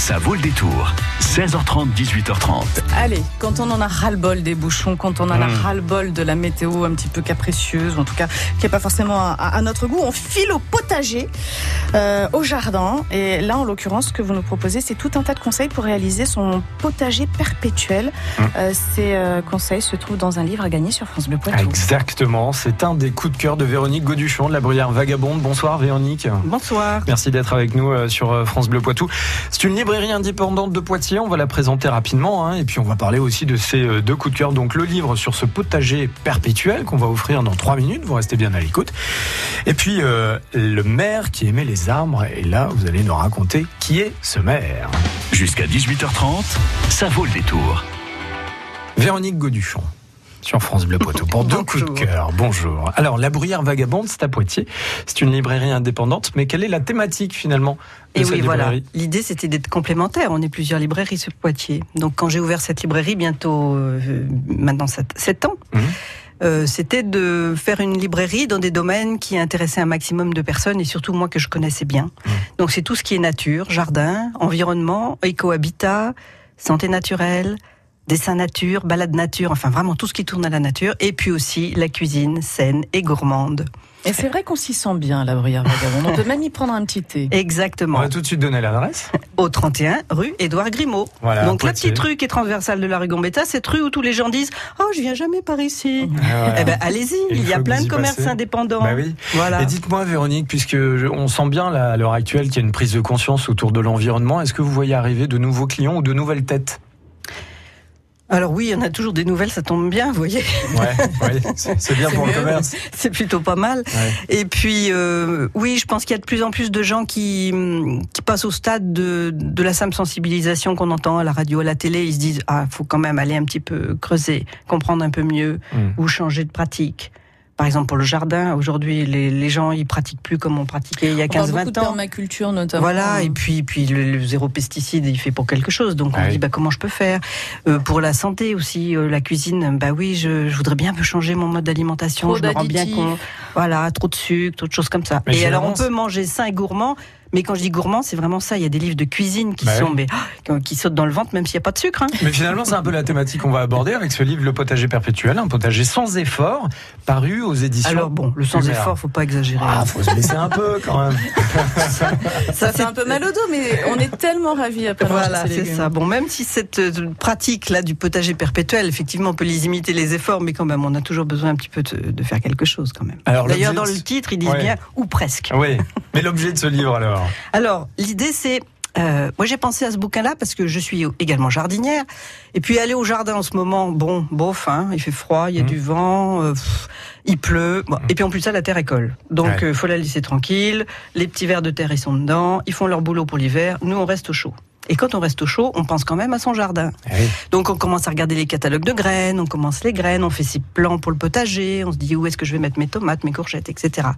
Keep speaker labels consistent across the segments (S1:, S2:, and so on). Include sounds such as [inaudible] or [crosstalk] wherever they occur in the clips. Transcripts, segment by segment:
S1: Ça vaut le détour. 16h30, 18h30.
S2: Allez, quand on en a ras-le-bol des bouchons, quand on en a
S3: Mmh.
S2: ras-le-bol de la météo un petit peu capricieuse, ou en tout cas qui n'est pas forcément à, à notre goût, on file au potager, euh, au jardin. Et là, en l'occurrence, ce que vous nous proposez, c'est tout un tas de conseils pour réaliser son potager perpétuel.
S3: Mmh.
S2: Euh, ces euh, conseils se trouvent dans un livre à gagner sur France Bleu Poitou.
S3: Exactement, c'est un des coups de cœur de Véronique Goduchon de la Bruyère Vagabonde. Bonsoir Véronique.
S2: Bonsoir.
S3: Merci d'être avec nous euh, sur France Bleu Poitou. C'est une librairie indépendante de Poitiers, on va la présenter rapidement hein, et puis on va parler aussi de ces euh, deux coups de cœur. Donc le livre sur ce potager perpétuel qu'on va offrir dans trois minutes, vous restez bien à l'écoute. Et puis euh, le maire qui aimait les arbres et là vous allez nous raconter qui est ce maire.
S1: Jusqu'à 18h30, ça vaut le détour.
S3: Véronique Goduchon sur France Bleu Poitou pour deux coups de cœur. Bonjour. Alors, la Bruyère Vagabonde, c'est à Poitiers. C'est une librairie indépendante, mais quelle est la thématique finalement de
S4: Et
S3: cette
S4: oui, voilà. L'idée, c'était d'être complémentaire. On est plusieurs librairies sur Poitiers. Donc, quand j'ai ouvert cette librairie, bientôt, euh, maintenant 7, ans,
S3: Mhm.
S4: euh, c'était de faire une librairie dans des domaines qui intéressaient un maximum de personnes et surtout moi que je connaissais bien.
S3: Mhm.
S4: Donc, c'est tout ce qui est nature, jardin, environnement, éco-habitat, santé naturelle, dessin nature, balade nature, enfin vraiment tout ce qui tourne à la nature. Et puis aussi la cuisine saine et gourmande.
S2: Et c'est vrai qu'on s'y sent bien, la Bruyère Vagabonde. On peut même y prendre un petit thé.
S3: On
S4: Exactement.
S3: va tout de suite donner l'adresse.
S4: Au 31 rue Édouard Grimaud.
S3: Voilà,
S4: Donc la petite rue qui est transversale de la rue Gambetta, cette rue où tous les gens disent Oh, je viens jamais par ici.
S3: Ah,
S4: Eh ben allez-y,
S3: Il
S4: il y a plein de commerces indépendants.
S3: Bah oui.
S4: Voilà.
S3: Et dites-moi, Véronique, puisque je- on sent bien là, à l'heure actuelle qu'il y a une prise de conscience autour de l'environnement, est-ce que vous voyez arriver de nouveaux clients ou de nouvelles têtes?
S4: Alors oui, il y en a toujours des nouvelles, ça tombe bien, vous voyez.
S3: Ouais, ouais, c'est bien [laughs] pour le commerce.
S4: C'est plutôt pas mal.
S3: Ouais.
S4: Et puis, euh, oui, je pense qu'il y a de plus en plus de gens qui, qui passent au stade de, de la simple sensibilisation qu'on entend à la radio, à la télé. Ils se disent, ah, faut quand même aller un petit peu creuser, comprendre un peu mieux,
S3: Mm.
S4: ou changer de pratique. Par exemple, pour le jardin, aujourd'hui, les, les gens, ils pratiquent plus comme on pratiquait il y a
S2: On parle beaucoup
S4: 15-20
S2: de
S4: ans.
S2: permaculture, notamment.
S4: Voilà, et puis, puis le, le zéro pesticide, il fait pour quelque chose. Donc on
S3: oui.
S4: dit, bah, comment je peux faire? Euh, Pour la santé aussi, euh, la cuisine, bah oui, je, je voudrais bien un peu changer mon mode d'alimentation.
S2: Trop
S4: Je me rends bien compte. Voilà, trop de sucre, trop de choses comme ça.
S3: Mais
S4: et alors, on peut manger sain et gourmand. Mais quand je dis gourmand, c'est vraiment ça. Il y a des livres de cuisine qui
S3: Bah
S4: sont,
S3: oui.
S4: mais, ah, qui sautent dans le ventre, même s'il n'y a pas de sucre. hein.
S3: Mais finalement, c'est un peu la thématique qu'on va aborder avec ce livre Le potager perpétuel, un potager sans effort, paru aux éditions.
S4: Alors bon, le sans effort, faut pas exagérer.
S3: Ah, faut se laisser un peu quand même. [laughs]
S2: Ça fait un peu mal au dos, mais on est tellement ravis après avoir
S4: Voilà, c'est ça. Bon, même si cette euh, pratique-là du potager perpétuel, effectivement, on peut les imiter les efforts, mais quand même, on a toujours besoin un petit peu de, de faire quelque chose quand même.
S3: Alors,
S4: D'ailleurs, dans le titre, ils disent
S3: Ouais.
S4: bien ou presque.
S3: Oui, mais l'objet de ce livre alors
S4: Alors, l'idée, c'est. euh, moi, j'ai pensé à ce bouquin-là parce que je suis également jardinière. Et puis, aller au jardin en ce moment, bon, bof, hein, il fait froid, il y a
S3: Mhm.
S4: du vent, euh, pff, il pleut. Bon, Et puis, en plus, ça, la terre est colle. Donc,
S3: Ouais.
S4: il faut la laisser tranquille. Les petits vers de terre, ils sont dedans. Ils font leur boulot pour l'hiver. Nous, on reste au chaud. Et quand on reste au chaud, on pense quand même à son jardin.
S3: Eh oui.
S4: Donc on commence à regarder les catalogues de graines, on commence les graines, on fait ses plans pour le potager, on se dit où est-ce que je vais mettre mes tomates, mes courgettes, etc.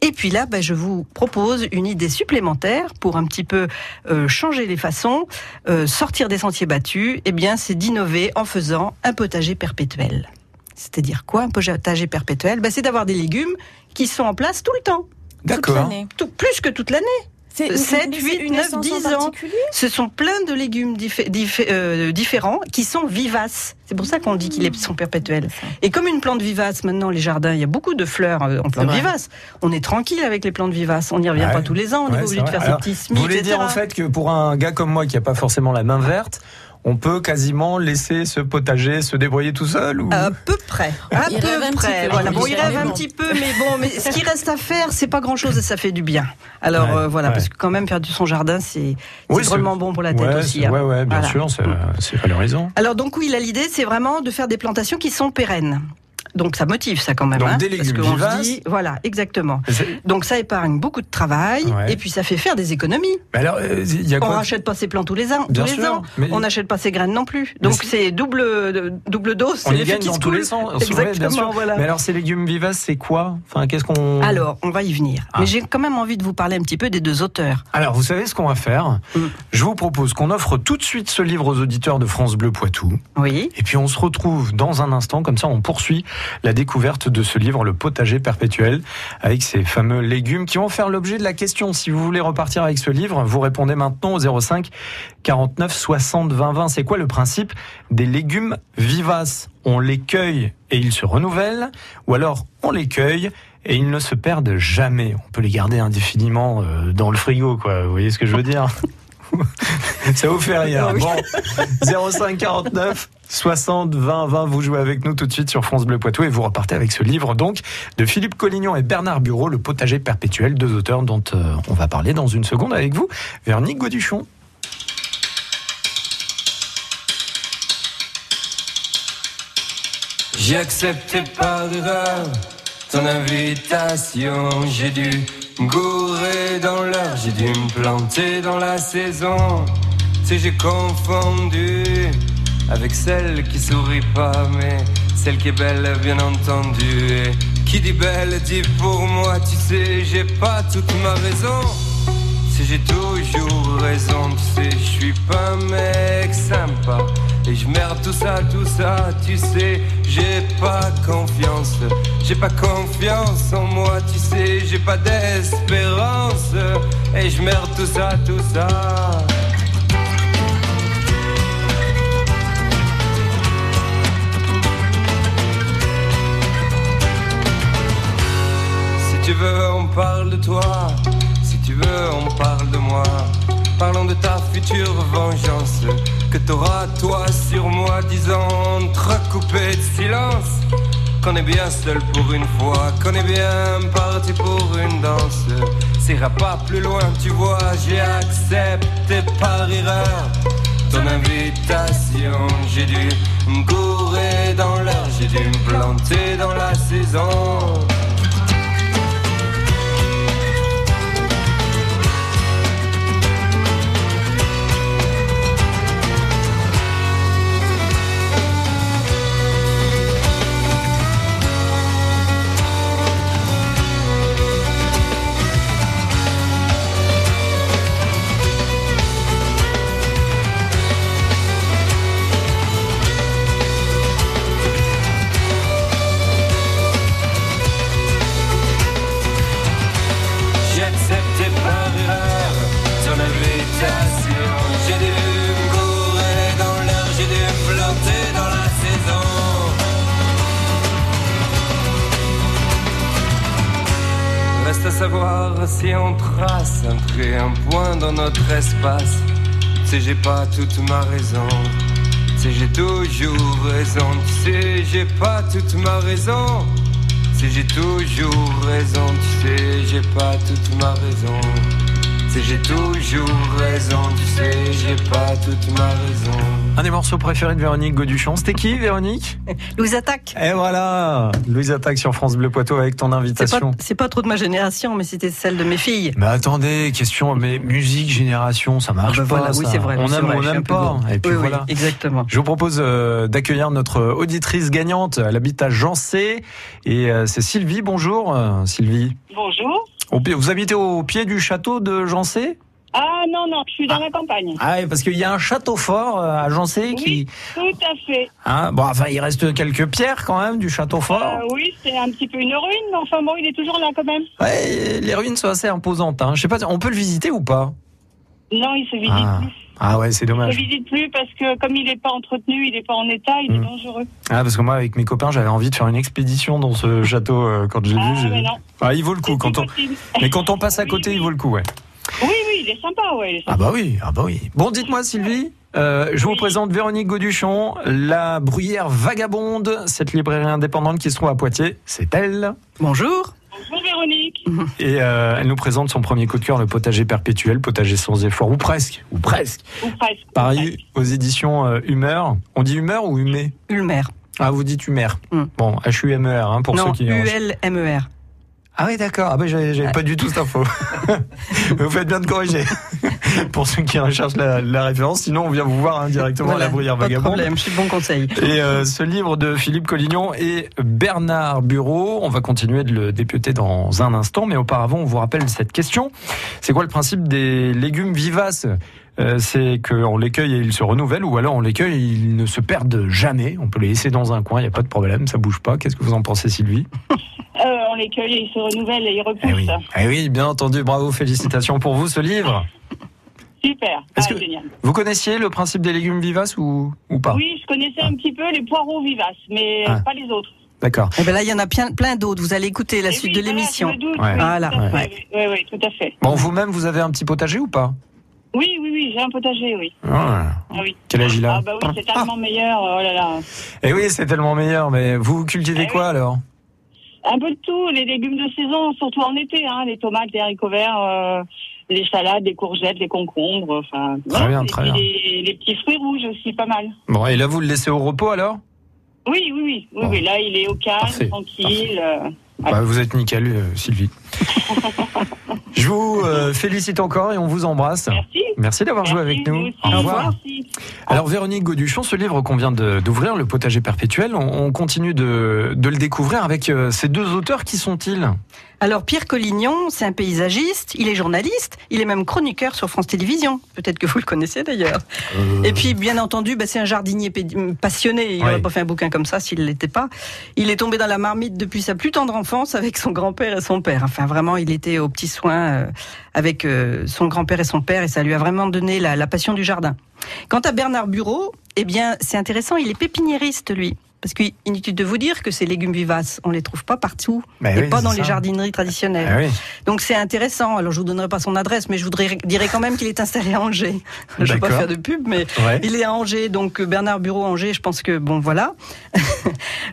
S4: Et puis là, ben, je vous propose une idée supplémentaire pour un petit peu euh, changer les façons, euh, sortir des sentiers battus. Eh bien, c'est d'innover en faisant un potager perpétuel. C'est-à-dire quoi, un potager perpétuel? Ben, C'est d'avoir des légumes qui sont en place tout le temps,
S3: D'accord.
S4: plus que toute l'année.
S2: C'est une-
S4: 7,
S2: une-
S4: 8,
S2: une
S4: 9,
S2: essence
S4: 10
S2: en
S4: ans. Ce sont plein de légumes diffé- diffé- euh, différents qui sont vivaces. C'est pour ça qu'on dit qu'ils sont perpétuels. Et comme une plante vivace, maintenant, les jardins, il y a beaucoup de fleurs euh, en plantes vivaces. On est tranquille avec les plantes vivaces. On n'y revient
S3: Ouais.
S4: pas tous les ans. On
S3: Ouais,
S4: est pas obligé de faire
S3: Alors,
S4: ses petits semis,
S3: Vous voulez dire en fait que pour un gars comme moi qui n'a pas forcément la main verte, on peut quasiment laisser ce potager se débrouiller tout seul ou...
S4: À peu près. À
S2: Il rêve un
S4: peu
S2: petit
S4: près.
S2: peu,
S4: Voilà.
S2: je
S4: Bon, il rêve
S2: mais
S4: un petit peu, mais bon, mais ce qui reste à faire, c'est pas grand chose et ça fait du bien. Alors
S3: Ouais,
S4: euh, voilà,
S3: ouais.
S4: parce que quand même faire du son jardin, c'est
S3: Oui,
S4: bon pour la tête
S3: ouais,
S4: aussi. hein.
S3: Ouais, ouais, bien
S4: Voilà.
S3: sûr, c'est valorisant.
S4: Alors donc oui, l'idée, c'est vraiment de faire des plantations qui sont pérennes. Donc ça motive ça quand même.
S3: Donc,
S4: hein,
S3: des
S4: parce
S3: légumes
S4: qu'on se
S3: vivaces.
S4: dit- voilà, exactement. Donc ça épargne beaucoup de travail
S3: Ouais.
S4: et puis ça fait faire des économies.
S3: mais alors, euh, il y a
S4: On rachète pas ses plants tous les ans,
S3: Bien
S4: tous les
S3: sûr,
S4: ans.
S3: mais-
S4: On n'achète pas ses graines non plus. Donc
S3: c'est-
S4: double double dose.
S3: On
S4: l'effet
S3: gagne dans tous les sens. bien
S4: Exactement,
S3: sûr.
S4: voilà.
S3: Mais alors, ces légumes vivaces, c'est quoi? Enfin, qu'est-ce qu'on.
S4: Alors, on va y venir.
S3: Ah.
S4: Mais j'ai quand même envie de vous parler un petit peu des deux auteurs.
S3: Alors, vous savez ce qu'on va faire?
S4: Mm.
S3: Je vous propose qu'on offre tout de suite ce livre aux auditeurs de France Bleu Poitou.
S4: Oui.
S3: Et puis, on se retrouve dans un instant, comme ça, on poursuit la découverte de ce livre, Le potager perpétuel, avec ces fameux légumes qui vont faire l'objet de la question. Si vous voulez repartir avec ce livre, vous répondez maintenant au 05 49 60 20 20. C'est quoi le principe des légumes vivaces? On les cueille et ils se renouvellent, ou alors on les cueille et ils ne se perdent jamais. On peut les garder indéfiniment euh, dans le frigo, quoi. Vous voyez ce que je veux dire? [laughs] [laughs] Ça vous fait rien. Bon, 05 49 60 20 20, vous jouez avec nous tout de suite sur France Bleu Poitou et vous repartez avec ce livre donc de Philippe Collignon et Bernard Bureau, Le potager perpétuel, deux auteurs dont euh, on va parler dans une seconde avec vous, Véronique Gauduchon.
S5: J'ai accepté par erreur ton invitation. J'ai dû me gourer dans l'heure, j'ai dû me planter dans la saison. Si j'ai confondu avec celle qui sourit pas, mais celle qui est belle, bien entendu. Et qui dit belle dit pour moi, tu sais, j'ai pas toute ma raison. Si j'ai toujours raison, tu sais, je suis pas un mec sympa. Et je merde tout ça, tout ça, tu sais, j'ai pas confiance. J'ai pas confiance en moi, tu sais, j'ai pas d'espérance. Et je merde tout ça, tout ça. Si tu veux, on parle de toi. Si tu veux, on parle de moi. Parlons de ta future vengeance que t'auras toi sur moi, disant coupé de silence. Qu'on est bien seul pour une fois, qu'on est bien parti pour une danse. S'ira pas plus loin, tu vois, j'ai accepté par erreur ton invitation. J'ai dû me gourer dans l'heure, j'ai dû me planter dans la saison. Sais, j'ai pas toute ma raison. Tu j'ai toujours raison. Tu sais, j'ai pas toute ma raison. Si j'ai toujours raison, tu sais, j'ai pas toute ma raison. Si j'ai toujours raison, tu sais, j'ai pas toute ma raison.
S3: Un des morceaux préférés de Véronique Gauduchon, c'était qui Véronique [laughs]
S4: Louise Attaque.
S3: Et voilà Louise Attaque sur France Bleu Poitou avec ton
S4: C'est
S3: invitation.
S4: c'est pas trop de ma génération, mais c'était celle de mes filles.
S3: Mais attendez, question, mais musique, génération, ça marche
S4: Ah bah
S3: pas.
S4: voilà, oui,
S3: ça.
S4: c'est vrai,
S3: On
S4: c'est
S3: aime
S4: vrai,
S3: on n'aime pas. Et puis
S4: Oui, oui,
S3: voilà.
S4: exactement.
S3: Je vous propose euh, d'accueillir notre auditrice gagnante. Elle habite à Jancé et euh, c'est Sylvie. Bonjour euh, Sylvie.
S6: Bonjour.
S3: Vous habitez au pied du château de Jancé
S6: Ah non, non, je suis dans la campagne.
S3: Ah oui, parce qu'il y a un château fort euh, à Jancé qui...
S6: Tout à fait.
S3: Hein, bon, enfin, il reste quelques pierres quand même du château fort.
S6: Euh, oui, c'est un petit peu une ruine, mais enfin bon, il est toujours là quand même.
S3: Ouais, les ruines sont assez imposantes. Hein. Je sais pas, on peut le visiter ou pas
S6: Non, il se visite
S3: ah.
S6: plus.
S3: ah ouais, c'est
S6: Il se
S3: dommage.
S6: visite plus parce que comme il n'est pas entretenu, il n'est pas en état, il
S3: Hmm.
S6: est dangereux.
S3: Ah, parce que moi, avec mes copains, j'avais envie de faire une expédition dans ce château euh, quand j'ai
S6: Ah,
S3: vu.
S6: mais non.
S3: Ah, il vaut le coup. Quand on...
S6: possible.
S3: Mais quand on passe à [laughs] côté,
S6: oui.
S3: il vaut le coup, ouais.
S6: Oui, oui, il est sympa, ouais. il est
S3: Ah bah oui, ah bah oui. Bon, dites-moi Sylvie, euh, je vous
S6: Oui.
S3: présente Véronique Gauduchon, la bruyère vagabonde, cette librairie indépendante qui se trouve à Poitiers, c'est elle.
S4: Bonjour.
S6: Bonjour Véronique.
S3: Et euh, elle nous présente son premier coup de cœur, le potager perpétuel, potager sans effort, ou presque, ou presque.
S6: Ou presque.
S3: Pareil aux éditions euh, Humeur. On dit Humeur ou Humé?
S4: Ulmer.
S3: Ah, vous dites Humeur.
S4: Hmm.
S3: Bon, H-U-M-E-R, hein, pour
S4: non,
S3: ceux qui...
S4: U-L-M-E-R.
S3: Ah oui, d'accord. Ah ben, j'avais pas du tout cette info. [laughs] vous faites bien de corriger. [laughs] Pour ceux qui recherchent la, la référence, sinon on vient vous voir hein, directement à la bruyère
S4: pas de
S3: vagabonde.
S4: problème, je suis de bon conseil.
S3: Et euh, ce livre de Philippe Collignon et Bernard Bureau, on va continuer de le dépiauter dans un instant, mais auparavant, on vous rappelle cette question. C'est quoi le principe des légumes vivaces? Euh, c'est qu'on les cueille et ils se renouvellent, ou alors on les cueille et ils ne se perdent jamais. On peut les laisser dans un coin, il n'y a pas de problème, ça bouge pas. Qu'est-ce que vous en pensez, Sylvie? [laughs]
S6: Euh, on les cueille, ils se renouvellent et ils repoussent.
S3: Eh oui. Eh oui, bien entendu, bravo, félicitations pour vous, ce livre.
S6: Super. Ah,
S3: que-
S6: génial.
S3: Vous connaissiez le principe des légumes vivaces ou, ou pas?
S6: Oui, je connaissais un petit peu les poireaux vivaces, mais
S3: Ah.
S6: pas les autres.
S3: D'accord.
S4: Eh ben là, il y en a plein, plein d'autres. Vous allez écouter la
S6: Et
S4: suite
S6: oui,
S4: de l'émission.
S3: Ouais.
S6: oui,
S4: Voilà, ouais.
S6: Oui, oui, tout à fait.
S3: Bon, vous-même, vous avez un petit potager ou pas?
S6: Oui, oui, oui, j'ai un potager, oui.
S3: Ah,
S6: Ah oui.
S3: Quel âge il a
S6: Ah bah oui, c'est tellement meilleur. Oh là là.
S3: Eh oui, c'est tellement meilleur, mais vous cultivez
S6: Eh
S3: quoi alors?
S6: Un peu de tout, les légumes de saison, surtout en été, hein, les tomates, les haricots verts, euh, les salades, les courgettes, les concombres, enfin.
S3: Très bien, très bien.
S6: Les, les petits fruits rouges aussi, pas mal.
S3: Bon, et là, vous le laissez au repos alors?
S6: Oui, oui, oui, oui,
S3: Bon.
S6: oui. Là, il est au calme,
S3: Parfait,
S6: tranquille. euh.
S3: Bah, Vous êtes nickel, euh, Sylvie. [laughs] Je vous euh, félicite encore et on vous embrasse.
S6: Merci.
S3: Merci d'avoir joué avec nous.
S6: aussi.
S3: Au revoir.
S6: Merci.
S3: Alors Véronique Goduchon, ce livre qu'on vient d'ouvrir, Le potager perpétuel, on, on continue de, de le découvrir avec euh, ces deux auteurs. Qui sont-ils?
S4: Alors Pierre Collignon, c'est un paysagiste, il est journaliste, il est même chroniqueur sur France Télévisions. Peut-être que vous le connaissez d'ailleurs. Et puis bien entendu, bah, c'est un jardinier passionné. Il n'aurait pas fait un bouquin comme ça s'il ne l'était pas. Il est tombé dans la marmite depuis sa plus tendre enfance avec son grand-père et son père. Enfin vraiment, il était aux petits soins euh, avec euh, son grand-père et son père et ça lui a vraiment donné la, la passion du jardin. Quant à Bernard Bureau, eh bien c'est intéressant, il est pépiniériste lui. Parce qu'inutile de vous dire que ces légumes vivaces, on les trouve pas partout et
S3: oui,
S4: pas dans les jardineries traditionnelles.
S3: Ah oui.
S4: Donc c'est intéressant. Alors je vous donnerai pas son adresse, mais je voudrais dirais quand même qu'il est installé à Angers. [laughs] Je vais pas faire de pub, mais
S3: Ouais.
S4: il est à Angers. Donc euh, Bernard Bureau Angers, je pense que bon voilà. [laughs]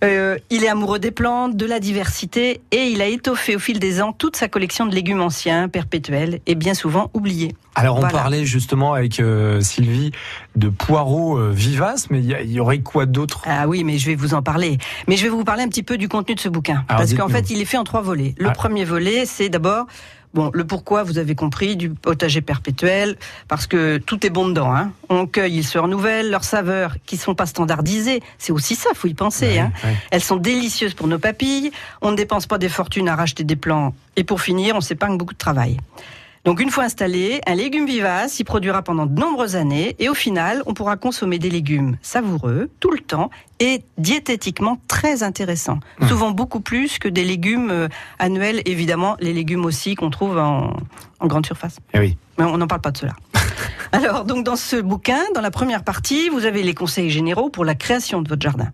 S4: Euh, il est amoureux des plantes, de la diversité, et il a étoffé au fil des ans toute sa collection de légumes anciens, perpétuels et bien souvent oubliés.
S3: Alors on
S4: Voilà.
S3: parlait justement avec euh, Sylvie de poireaux euh, vivaces, mais il y, y aurait quoi d'autre?
S4: Ah oui, mais je vais vous en parler. Mais je vais vous parler un petit peu du contenu de ce bouquin.
S3: Alors,
S4: parce qu'en fait, il est fait en trois volets. Le
S3: Ah.
S4: premier volet, c'est d'abord Bon, le pourquoi, vous avez compris, du potager perpétuel, parce que tout est bon dedans. Hein. On cueille, ils se renouvellent, leurs saveurs, qui sont pas standardisées, c'est aussi ça, faut y penser.
S3: Ouais,
S4: hein.
S3: ouais.
S4: Elles sont délicieuses pour nos papilles, on ne dépense pas des fortunes à racheter des plants, et pour finir, on s'épargne beaucoup de travail. Donc une fois installé, un légume vivace y produira pendant de nombreuses années et au final, on pourra consommer des légumes savoureux tout le temps et diététiquement très intéressants.
S3: Mmh.
S4: Souvent beaucoup plus que des légumes euh, annuels, évidemment les légumes aussi qu'on trouve en, en grande surface.
S3: Eh oui.
S4: Mais on n'en parle pas de cela. [laughs] Alors, donc, dans ce bouquin, dans la première partie, vous avez les conseils généraux pour la création de votre jardin.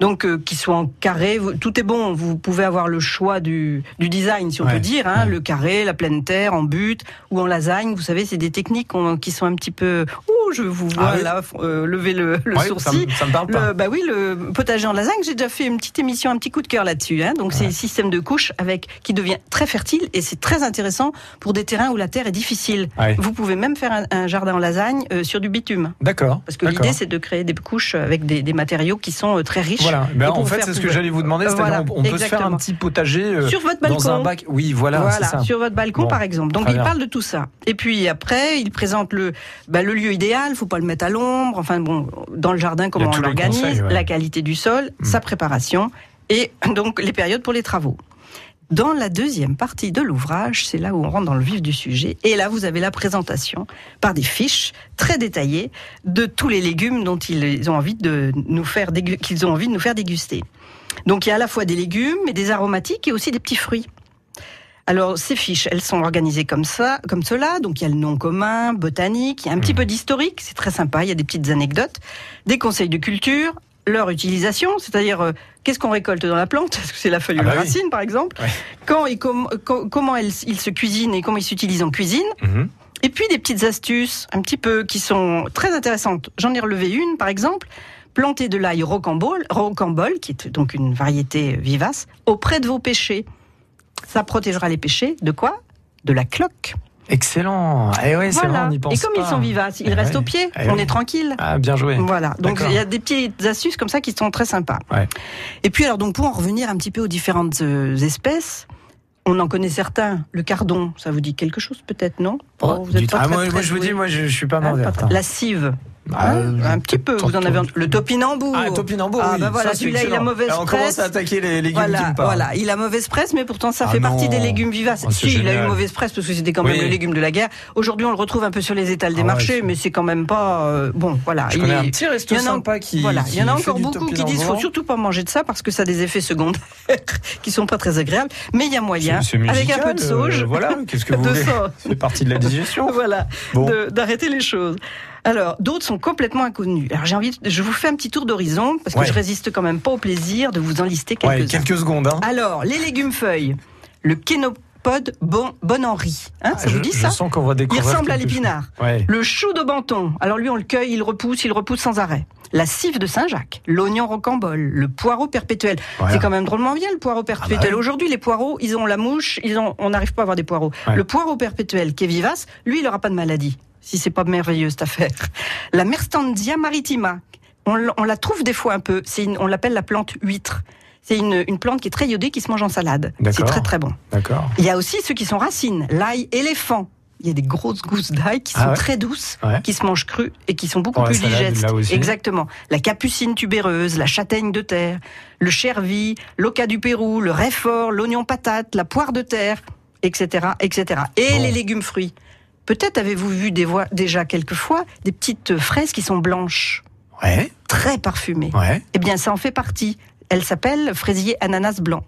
S4: Donc, euh, qu'il soit en carré, tout est bon. Vous pouvez avoir le choix du, du design, si on
S3: Ouais,
S4: peut dire, hein,
S3: ouais.
S4: le carré, la pleine terre, en butte ou en lasagne. Vous savez, c'est des techniques qui sont un petit peu. Ouh, je vous vois
S3: Ah oui
S4: là euh, lever le, le
S3: Ouais,
S4: sourcil.
S3: ça me parle pas.
S4: Le, bah oui, le potager en lasagne, j'ai déjà fait une petite émission, un petit coup de cœur là-dessus. Hein. Donc c'est un système de couches avec qui devient très fertile et c'est très intéressant pour des terrains où la terre est difficile. Vous pouvez même faire un, un jardin en lasagne euh, sur du bitume.
S3: D'accord.
S4: Parce que l'idée c'est de créer des couches avec des, des matériaux qui sont euh, très riches.
S3: Voilà. Ben, en fait, c'est ce que j'allais vous demander.
S4: Euh, voilà,
S3: on, on peut se faire un petit potager euh,
S4: Sur votre balcon.
S3: dans un bac. Oui, voilà, ça.
S4: sur votre balcon
S3: Bon.
S4: par exemple. Donc il
S3: bien.
S4: parle de tout ça. Et puis après, il présente le bah, le lieu idéal. Faut pas le mettre à l'ombre. Enfin bon, dans le jardin comment on l'organise,
S3: ouais.
S4: la qualité du sol,
S3: Hmm.
S4: sa préparation et donc les périodes pour les travaux. Dans la deuxième partie de l'ouvrage, c'est là où on rentre dans le vif du sujet. Et là, vous avez la présentation par des fiches très détaillées de tous les légumes dont ils ont envie de nous faire qu'ils ont envie de nous faire déguster. Donc il y a à la fois des légumes, mais des aromatiques et aussi des petits fruits. Alors ces fiches, elles sont organisées comme ça, comme cela. Donc il y a le nom commun, botanique, il y a un petit peu d'historique, c'est très sympa. Il y a des petites anecdotes, des conseils de culture, leur utilisation, c'est-à-dire euh, qu'est-ce qu'on récolte dans la plante, est-ce que c'est la feuille
S3: Ah
S4: ou la
S3: bah oui.
S4: racine par exemple,
S3: Ouais.
S4: quand et com- co- comment elle- il se cuisine et comment il s'utilise en cuisine.
S3: Mhm.
S4: Et puis des petites astuces, un petit peu, qui sont très intéressantes. J'en ai relevé une, par exemple. Planter de l'ail rocambole, rocambole, qui est donc une variété vivace, auprès de vos pêchers. Ça protégera les pêchers de quoi? De la cloque.
S3: Excellent. Eh oui, c'est vrai,
S4: voilà.
S3: on y pense
S4: Et comme ils sont vivaces, ils
S3: Eh
S4: restent
S3: oui.
S4: au pied.
S3: Eh
S4: on est tranquille.
S3: Ah, bien joué.
S4: Voilà, donc il y a des petites astuces comme ça qui sont très sympas.
S3: Ouais.
S4: Et puis alors donc pour en revenir un petit peu aux différentes euh, espèces, on en connaît certains. Le cardon, ça vous dit quelque chose peut-être, non?
S3: Oh,
S4: vous êtes pas
S3: ah,
S4: très,
S3: moi,
S4: très
S3: moi, je vous dis, moi, je, je suis pas mort
S4: très- La cive.
S3: Ah,
S4: un petit peu. Vous en avez le topinambour.
S3: Ah, topinambour.
S4: Ah,
S3: oui.
S4: bah voilà,
S3: c'est
S4: celui-là, il a mauvaise
S3: Alors, On commence
S4: presse.
S3: à attaquer les légumes qui
S4: Voilà,
S3: me
S4: voilà, il a mauvaise presse, mais pourtant ça
S3: Ah
S4: fait partie des légumes vivaces.
S3: Oh, c'est
S4: si, il a eu mauvaise presse parce que c'était quand même
S3: Oui.
S4: le légume de la guerre. Aujourd'hui, on le retrouve un peu sur les étals des
S3: Ah
S4: marchés,
S3: c'est-
S4: mais c'est quand même pas euh, bon. Voilà,
S3: Je
S4: il
S3: connais
S4: est-
S3: un petit resto
S4: il y en a-
S3: sympa qui.
S4: Voilà, il y en a encore beaucoup qui disent faut surtout pas manger de ça parce que ça a des effets secondaires [laughs] qui sont pas très agréables. Mais il y a moyen,
S3: C'est- c'est
S4: avec un peu de sauge,
S3: euh, voilà, qu'est-ce que [laughs] vous voulez
S4: sauge. [laughs]
S3: Fait partie de la digestion.
S4: voilà, d'arrêter les choses. Alors, d'autres sont complètement inconnus. Alors, j'ai envie, de- je vous fais un petit tour d'horizon parce que
S3: Ouais.
S4: je résiste quand même pas au plaisir de vous en lister
S3: Ouais,
S4: quelques-uns.
S3: quelques secondes. Hein.
S4: Alors, les légumes feuilles, le kénopode bon, bon Henri, hein, ça
S3: je,
S4: vous dit
S3: je
S4: ça
S3: sens qu'on va
S4: Il
S3: découvrir.
S4: ressemble à l'épinard.
S3: Ouais.
S4: Le chou de Banton, alors lui on le cueille, il repousse, il repousse sans arrêt. La cive de Saint-Jacques, l'oignon rocambole, le poireau perpétuel.
S3: Voilà.
S4: C'est quand même drôlement bien le poireau perpétuel.
S3: Ah bah.
S4: Aujourd'hui, les poireaux, ils ont la mouche, ils ont, on n'arrive pas à avoir des poireaux.
S3: Ouais.
S4: Le poireau perpétuel qui est vivace, lui, il n'aura pas de maladie. Si c'est pas merveilleux cette affaire. La Merstandia maritima, on, la trouve des fois un peu. Une- on l'appelle la plante huître. C'est une, une plante qui est très iodée, qui se mange en salade. C'est très très bon.
S3: D'accord.
S4: Il y a aussi ceux qui sont racines, l'ail éléphant. Il y a des grosses gousses d'ail qui
S3: Ah
S4: sont
S3: ouais
S4: très douces,
S3: Ouais.
S4: qui se mangent crues et qui sont beaucoup plus digestes. Exactement. La capucine tubéreuse, la châtaigne de terre, le chervi, l'oca du Pérou, le réfort, l'oignon patate, la poire de terre, etc., etc. Et
S3: Bon.
S4: les légumes fruits. Peut-être avez-vous vu des déjà quelquefois des petites fraises qui sont blanches,
S3: Ouais.
S4: très parfumées.
S3: Ouais.
S4: Eh bien, ça en fait partie. Elle s'appelle fraisier ananas blanc.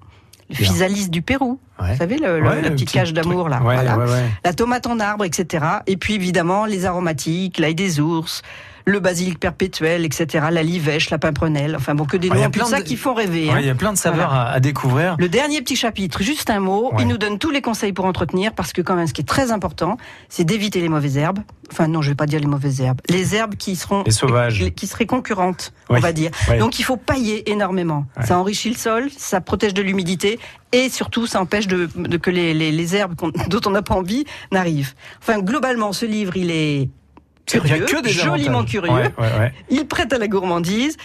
S4: Le physalis du Pérou.
S3: Ouais.
S4: Vous savez, le- la petite
S3: petit
S4: cage d'amour, là.
S3: Ouais,
S4: Voilà.
S3: ouais, ouais.
S4: La tomate en arbre, etc. Et puis, évidemment, les aromatiques, l'ail des ours, le basilic perpétuel, etc. La livèche, la pimprenelle. Enfin, bon, que des
S3: y
S4: noms
S3: plein
S4: ça qui font rêver.
S3: Ouais,
S4: hein.
S3: Il y a plein de saveurs à, à découvrir.
S4: Le dernier petit chapitre, juste un mot, il nous donne tous les conseils pour entretenir, parce que quand même, ce qui est très important, c'est d'éviter les mauvaises herbes. Enfin non, je vais pas dire les mauvaises herbes. Les herbes qui seront
S3: Les sauvages.
S4: qui seraient concurrentes,
S3: Oui.
S4: on va dire. Donc il faut pailler énormément. Ça enrichit le sol, ça protège de l'humidité et surtout ça empêche de, de que les, les- les herbes [laughs] dont on n'a pas envie n'arrivent. Enfin globalement, ce livre, il est curieux,
S3: que des
S4: joliment curieux.
S3: Ouais, ouais, ouais.
S4: Il prête à la gourmandise.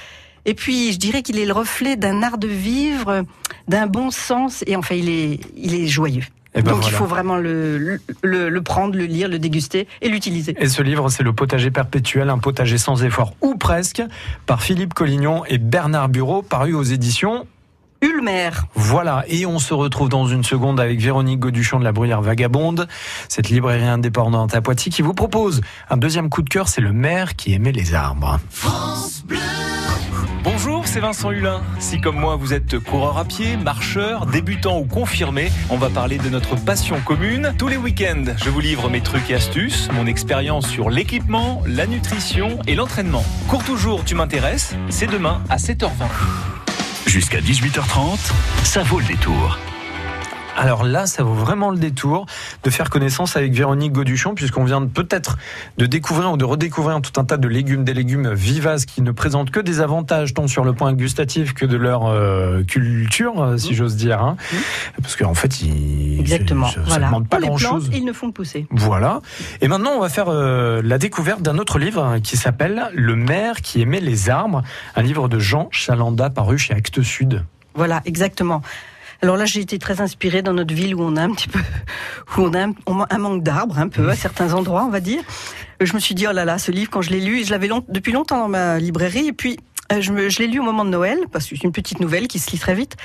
S4: Et puis, je dirais qu'il est le reflet d'un art de vivre, d'un bon sens, et enfin, il est, il est joyeux.
S3: Et ben
S4: Donc, il faut vraiment le, le, le prendre, le lire, le déguster et l'utiliser.
S3: Et ce livre, c'est Le potager perpétuel, un potager sans effort, ou presque, par Philippe Collignon et Bernard Bureau, paru aux éditions.
S4: Ulmer.
S3: Voilà, et on se retrouve dans une seconde avec Véronique Goduchon de la Bruyère Vagabonde, cette librairie indépendante à Poitiers qui vous propose un deuxième coup de cœur, c'est le maire qui aimait les arbres.
S7: Bonjour, c'est Vincent Hulin. Si comme moi vous êtes coureur à pied, marcheur, débutant ou confirmé, on va parler de notre passion commune. Tous les week-ends, je vous livre mes trucs et astuces, mon expérience sur l'équipement, la nutrition et l'entraînement. Cours toujours, tu m'intéresses C'est demain à 7h20.
S1: Jusqu'à 18h30, ça vaut le détour.
S3: Alors là, ça vaut vraiment le détour de faire connaissance avec Véronique Goduchon, puisqu'on vient peut-être de découvrir ou de redécouvrir tout un tas de légumes, des légumes vivaces qui ne présentent que des avantages, tant sur le point gustatif que de leur euh, culture, euh, si j'ose dire. hein. Parce qu'en fait, ils,
S4: Exactement.
S3: ça, ça
S4: voilà.
S3: demande pas grand-chose.
S4: ils ne font que pousser.
S3: Voilà. Et maintenant, on va faire euh, la découverte d'un autre livre qui s'appelle Le maire qui aimait les arbres, un livre de Jean Chalanda paru chez Actes Sud.
S4: Voilà, exactement. Alors là, j'ai été très inspirée dans notre ville où on a un petit peu, où on a un, manque d'arbres, un peu, à certains endroits, on va dire. Je me suis dit, oh là là, ce livre, quand je l'ai lu, je l'avais long- depuis longtemps dans ma librairie, et puis euh, je, me- je l'ai lu au moment de Noël, parce que c'est une petite nouvelle qui se lit très vite.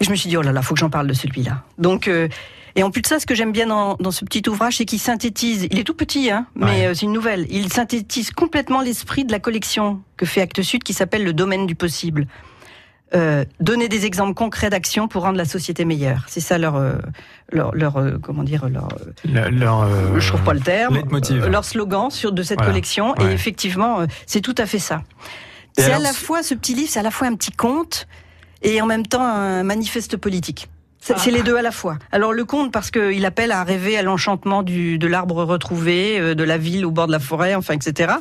S4: Et je me suis dit, oh là là, faut que j'en parle de celui-là. Donc, euh, et en plus de ça, ce que j'aime bien dans, dans ce petit ouvrage, c'est qu'il synthétise. Il est tout petit, hein, mais
S3: Ouais.
S4: euh, c'est une nouvelle. Il synthétise complètement l'esprit de la collection que fait Actes Sud, qui s'appelle Le Domaine du possible. Euh, donner des exemples concrets d'action pour rendre la société meilleure. C'est ça leur, euh, leur, leur euh, comment dire, leur, euh,
S3: Le- leur, euh,
S4: je trouve pas le terme, leur slogan sur de cette
S3: Voilà.
S4: collection.
S3: Ouais.
S4: Et effectivement, c'est tout à fait ça. C'est à la fois ce petit livre, c'est à la fois un petit conte et en même temps un manifeste politique. C'est
S3: Ah.
S4: c'est les deux à la fois. Alors le conte parce qu'il appelle à rêver à l'enchantement du de l'arbre retrouvé, euh, de la ville au bord de la forêt, enfin etc.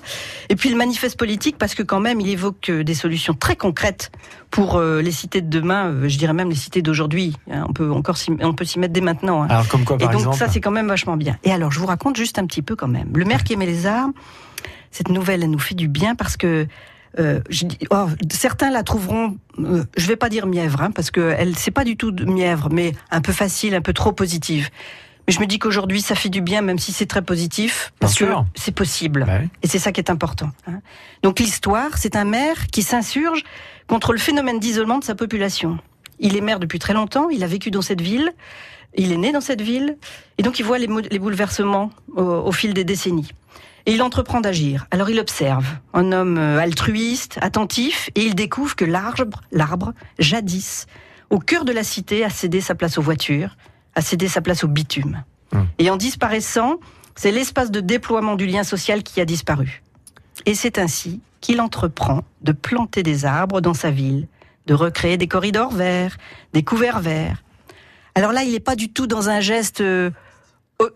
S4: Et puis le manifeste politique parce que quand même il évoque euh, des solutions très concrètes pour euh, les cités de demain, euh, je dirais même les cités d'aujourd'hui. Hein, On peut encore s'y- on peut s'y mettre dès maintenant. hein.
S3: Alors comme quoi,
S4: Et
S3: par
S4: donc
S3: exemple
S4: ça c'est quand même vachement bien. Et alors je vous raconte juste un petit peu quand même. Le maire qui aimait les arbres, cette nouvelle elle nous fait du bien parce que euh, je dis, oh, certains la trouveront, euh, je vais pas dire mièvre, hein, parce que elle c'est pas du tout de mièvre, mais un peu facile, un peu trop positive. Mais je me dis qu'aujourd'hui, ça fait du bien, même si c'est très positif, parce que c'est possible.
S3: Bah.
S4: Et c'est ça qui est important. hein. Donc l'histoire, c'est un maire qui s'insurge contre le phénomène d'isolement de sa population. Il est maire depuis très longtemps, il a vécu dans cette ville, il est né dans cette ville, et donc il voit les, bouleversements au, au fil des décennies. Et il entreprend d'agir. Alors il observe, un homme euh, altruiste, attentif, et il découvre que l'arbre, l'arbre, jadis, au cœur de la cité, a cédé sa place aux voitures, a cédé sa place au bitume.
S3: Hum.
S4: Et en disparaissant, c'est l'espace de déploiement du lien social qui a disparu. Et c'est ainsi qu'il entreprend de planter des arbres dans sa ville, de recréer des corridors verts, des couverts verts. Alors là, il n'est pas du tout dans un geste euh,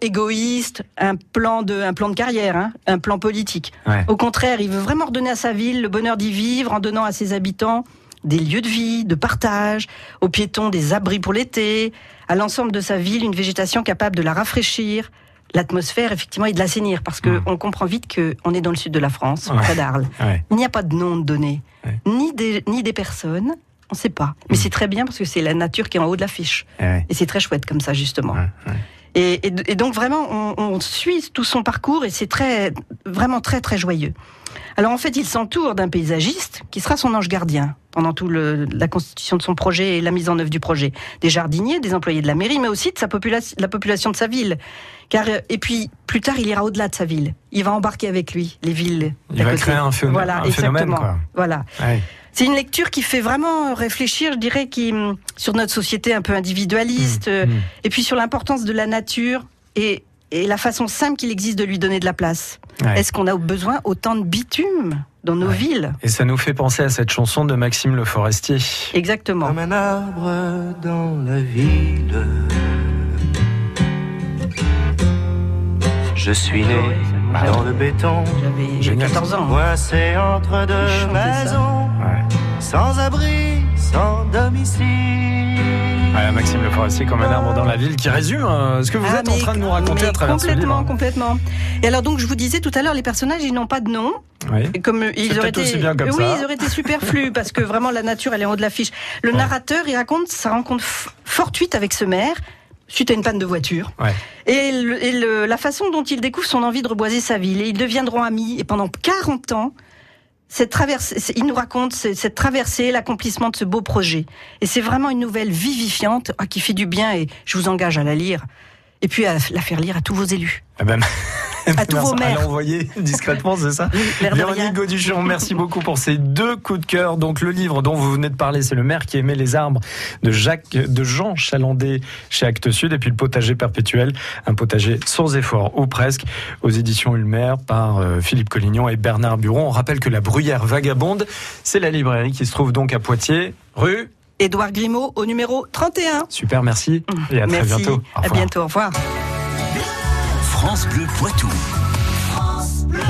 S4: égoïste, un plan de, un plan de carrière, hein, un plan politique.
S3: Ouais.
S4: Au contraire, il veut vraiment redonner à sa ville le bonheur d'y vivre en donnant à ses habitants des lieux de vie, de partage, aux piétons des abris pour l'été, à l'ensemble de sa ville une végétation capable de la rafraîchir, l'atmosphère effectivement et de l'assainir parce que
S3: Mm.
S4: on comprend vite que on est dans le sud de la France,
S3: Ouais.
S4: près d'Arles.
S3: Ouais.
S4: Il n'y a pas de nom de donné,
S3: Ouais.
S4: ni des ni des personnes, on ne sait pas. Mais
S3: Mm.
S4: c'est très bien parce que c'est la nature qui est en haut de l'affiche
S3: Eh
S4: et c'est très chouette comme ça justement. Et, et- et donc vraiment, on, on suit tout son parcours et c'est très, vraiment très très joyeux. Alors en fait, il s'entoure d'un paysagiste qui sera son ange gardien pendant tout le, la constitution de son projet et la mise en œuvre du projet. Des jardiniers, des employés de la mairie, mais aussi de sa population, la population de sa ville. Car euh, et puis plus tard, il ira au-delà de sa ville. Il va embarquer avec lui les villes.
S3: Il va
S4: côté.
S3: créer un phénomène,
S4: Voilà,
S3: un phénomène quoi.
S4: Voilà.
S3: Ouais.
S4: C'est une lecture qui fait vraiment réfléchir, je dirais, qui hum, sur notre société un peu individualiste. euh,
S3: Mmh.
S4: et puis sur l'importance de la nature et, et la façon simple qu'il existe de lui donner de la place.
S3: Ouais.
S4: Est-ce qu'on a besoin autant de bitume dans nos
S3: Ouais.
S4: villes?
S3: Et ça nous fait penser à cette chanson de Maxime Le Forestier.
S4: Exactement.
S5: Comme un arbre dans la ville. Je suis né dans le béton,
S4: J'avais j'ai
S3: Génial.
S4: 14 ans.
S5: coincé entre deux maisons,
S3: Ouais.
S5: sans abri, sans domicile.
S3: Ouais, Maxime Le Forestier comme un arbre dans la ville qui résume euh, ce que vous
S4: Ah,
S3: êtes en train de nous raconter à travers ce
S4: complètement,
S3: livre.
S4: complètement. Et alors donc je vous disais tout à l'heure, les personnages ils n'ont pas de nom.
S3: Oui.
S4: Comme ils auraient été,
S3: aussi bien comme
S4: oui,
S3: ça.
S4: ils auraient été superflus [laughs] parce que vraiment la nature elle est en haut de l'affiche. Le
S3: Ouais.
S4: narrateur il raconte sa rencontre fortuite avec ce maire suite à une panne de voiture.
S3: Ouais.
S4: Et, le- et le- la façon dont il découvre son envie de reboiser sa ville. Et ils deviendront amis. Et pendant 40 ans, cette traversée, il nous raconte ce- cette traversée, l'accomplissement de ce beau projet. Et c'est vraiment une nouvelle vivifiante ah, qui fait du bien. Et je vous engage à la lire. Et puis à la faire lire à tous vos élus.
S3: Ah ben,
S4: À [laughs] tous vos maires.
S3: À l'envoyer discrètement, c'est ça. [laughs] Véronique merci beaucoup pour ces deux coups de cœur. Donc le livre dont vous venez de parler, c'est Le maire qui aimait les arbres de Jacques, de Jean Chalandé chez Actes Sud, et puis le potager perpétuel, un potager sans effort ou presque, aux éditions Ulmer par euh, Philippe Collignon et Bernard Buron. On rappelle que la Bruyère vagabonde, c'est la librairie qui se trouve donc à Poitiers, rue.
S4: Édouard Grimaud au numéro 31.
S3: Super, merci et à très bientôt. Au
S4: À bientôt. Au revoir.
S1: France Bleu Poitou.